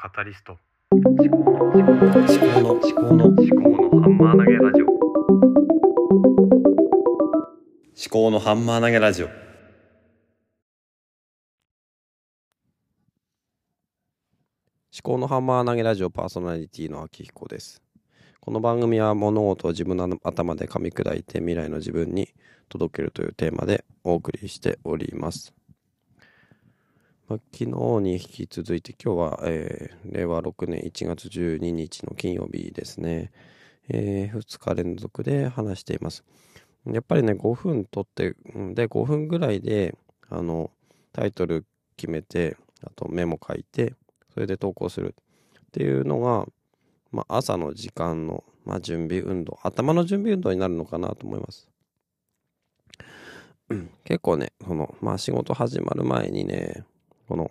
カタリスト。思考の思考の思考の思考の思考のハンマー投げラジオ。思考のハンマー投げラジオ。思考のハンマー投げラジオパーソナリティの秋彦です。この番組は物事を自分の頭で噛み砕いて未来の自分に届けるというテーマでお送りしております、まあ、昨日に引き続いて今日は、えー令和6年1月12日の金曜日ですね、えー2日連続で話しています。やっぱりね5分撮ってで5分ぐらいであのタイトル決めてあとメモ書いてそれで投稿する。っていうのが、まあ、朝の時間の、まあ、準備運動頭の準備運動になるのかなと思います。結構ねその、まあ、仕事始まる前にねこの、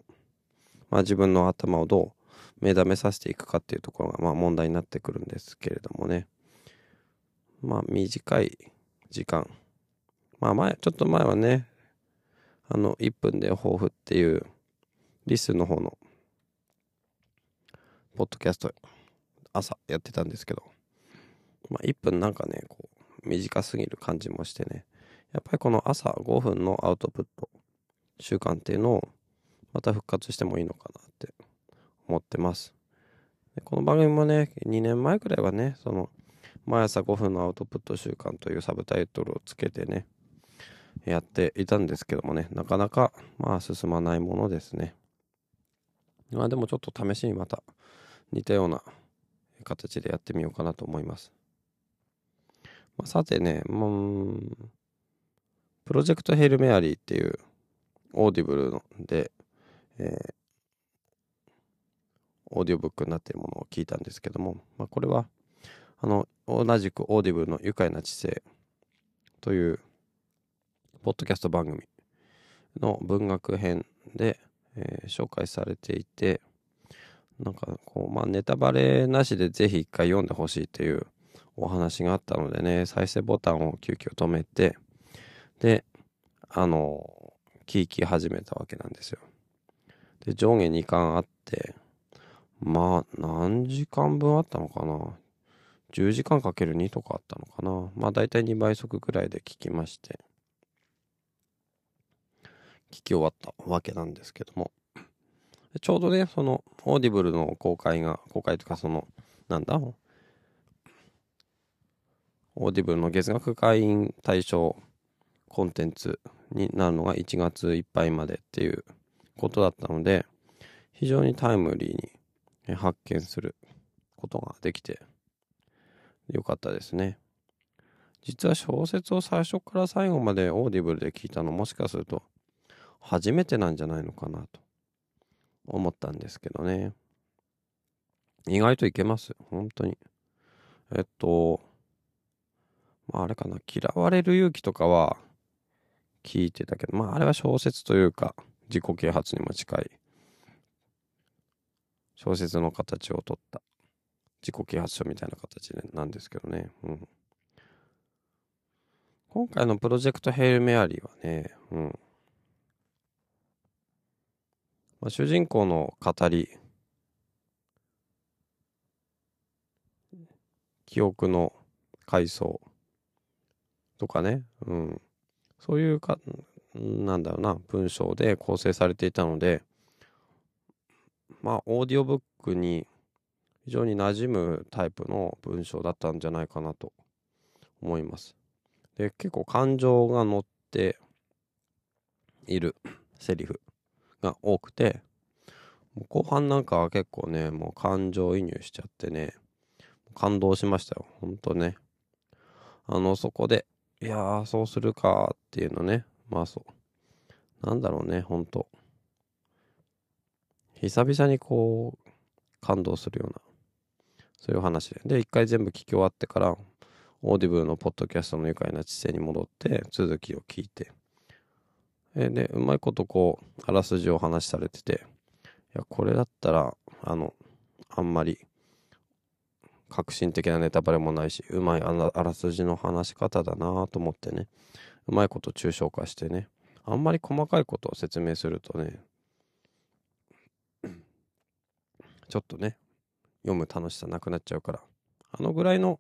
まあ、自分の頭をどう目覚めさせていくかっていうところが、まあ、問題になってくるんですけれどもね。まあ短い時間。まあ前ちょっと前はねあの1分で抱負っていうリスの方のポッドキャスト朝やってたんですけど。まあ1分なんかねこう短すぎる感じもしてね。やっぱりこの朝5分のアウトプット習慣っていうのをまた復活してもいいのかなって思ってます。でこの番組もね2年前くらいはねその毎朝5分のアウトプット習慣というサブタイトルをつけてねやっていたんですけどもねなかなかまあ進まないものですね。まあでもちょっと試しにまた似たような形でやってみようかなと思います、まあ、さてねうんプロジェクトヘイルメアリーっていう Audible で、えーオーディオブックになっているものを聞いたんですけども、まあ、これはあの同じく Audible のゆかいな知性というポッドキャスト番組の文学編で、えー紹介されていてなんかこうまあネタバレなしでぜひ一回読んでほしいというお話があったのでね再生ボタンを急遽止めてであの聞き始めたわけなんですよ。で上下2巻あってまあ何時間分あったのかな？10時間かける2とかあったのかな？まあ大体2倍速くらいで聞きまして。聞き終わったわけなんですけども。ちょうどねその Audible の公開が公開とかそのなんだ？ Audible の月額会員対象コンテンツになるのが1月いっぱいまでっていうことだったので非常にタイムリーに発見することができてよかったですね。実は小説を最初から最後まで Audible で聞いたのもしかすると初めてなんじゃないのかなと思ったんですけどね。意外といけます。本当に。えっと、まああれかな、嫌われる勇気とかは聞いてたけど、まああれは小説というか自己啓発にも近い小説の形をとった自己啓発書みたいな形でなんですけどね。うん。今回のプロジェクトヘイル・メアリーはね、うん。まあ、主人公の語り、記憶の回想とかね、うん。そういうか、なんだろうな、文章で構成されていたので、まあ、オーディオブックに非常に馴染むタイプの文章だったんじゃないかなと思います。で、結構感情が乗っているセリフが多くて、後半なんかは結構ね、もう感情移入しちゃってね、感動しましたよ。ほんとね。あの、そこで、いやー、そうするかっていうのね、まあそう。なんだろうね、ほんと。久々にこう、感動するような、そういう話で。で、一回全部聞き終わってから、 Audible のポッドキャストのゆかいな知性に戻って、続きを聞いて、で、うまいことこう、あらすじを話されてて、いや、これだったら、あの、あんまり、革新的なネタバレもないし、うまいあらあらすじの話し方だなと思ってね、うまいこと抽象化してね、あんまり細かいことを説明するとね、ちょっとね読む楽しさなくなっちゃうからあのぐらいの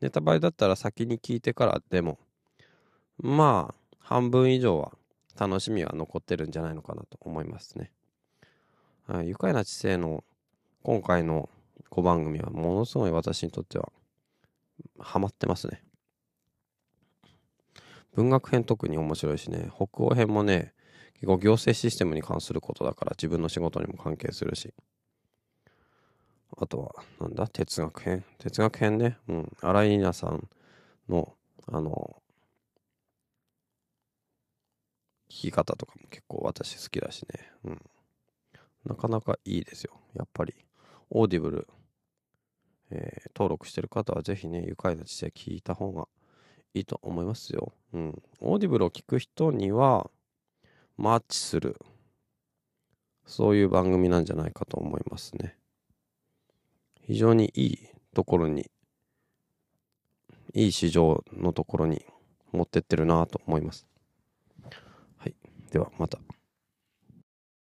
ネタバレだったら先に聞いてからでもまあ半分以上は楽しみは残ってるんじゃないのかなと思いますね。はい、愉快な知性の今回の5番組はものすごい私にとってはハマってますね。文学編特に面白いしね、北欧編もね、結構行政システムに関することだから自分の仕事にも関係するし。あとは、なんだ、哲学編。哲学編ね、うん、新井里奈さんの、あの、聞き方とかも結構私好きだしね。うん。なかなかいいですよ。やっぱり。 Audible、えー、登録してる方はぜひね、ゆかいな知性聞いた方がいいと思いますよ。うん。 Audible を聞く人には、マッチする。そういう番組なんじゃないかと思いますね。非常にいいところに、いい市場のところに持ってってるなと思います。はい。ではまた。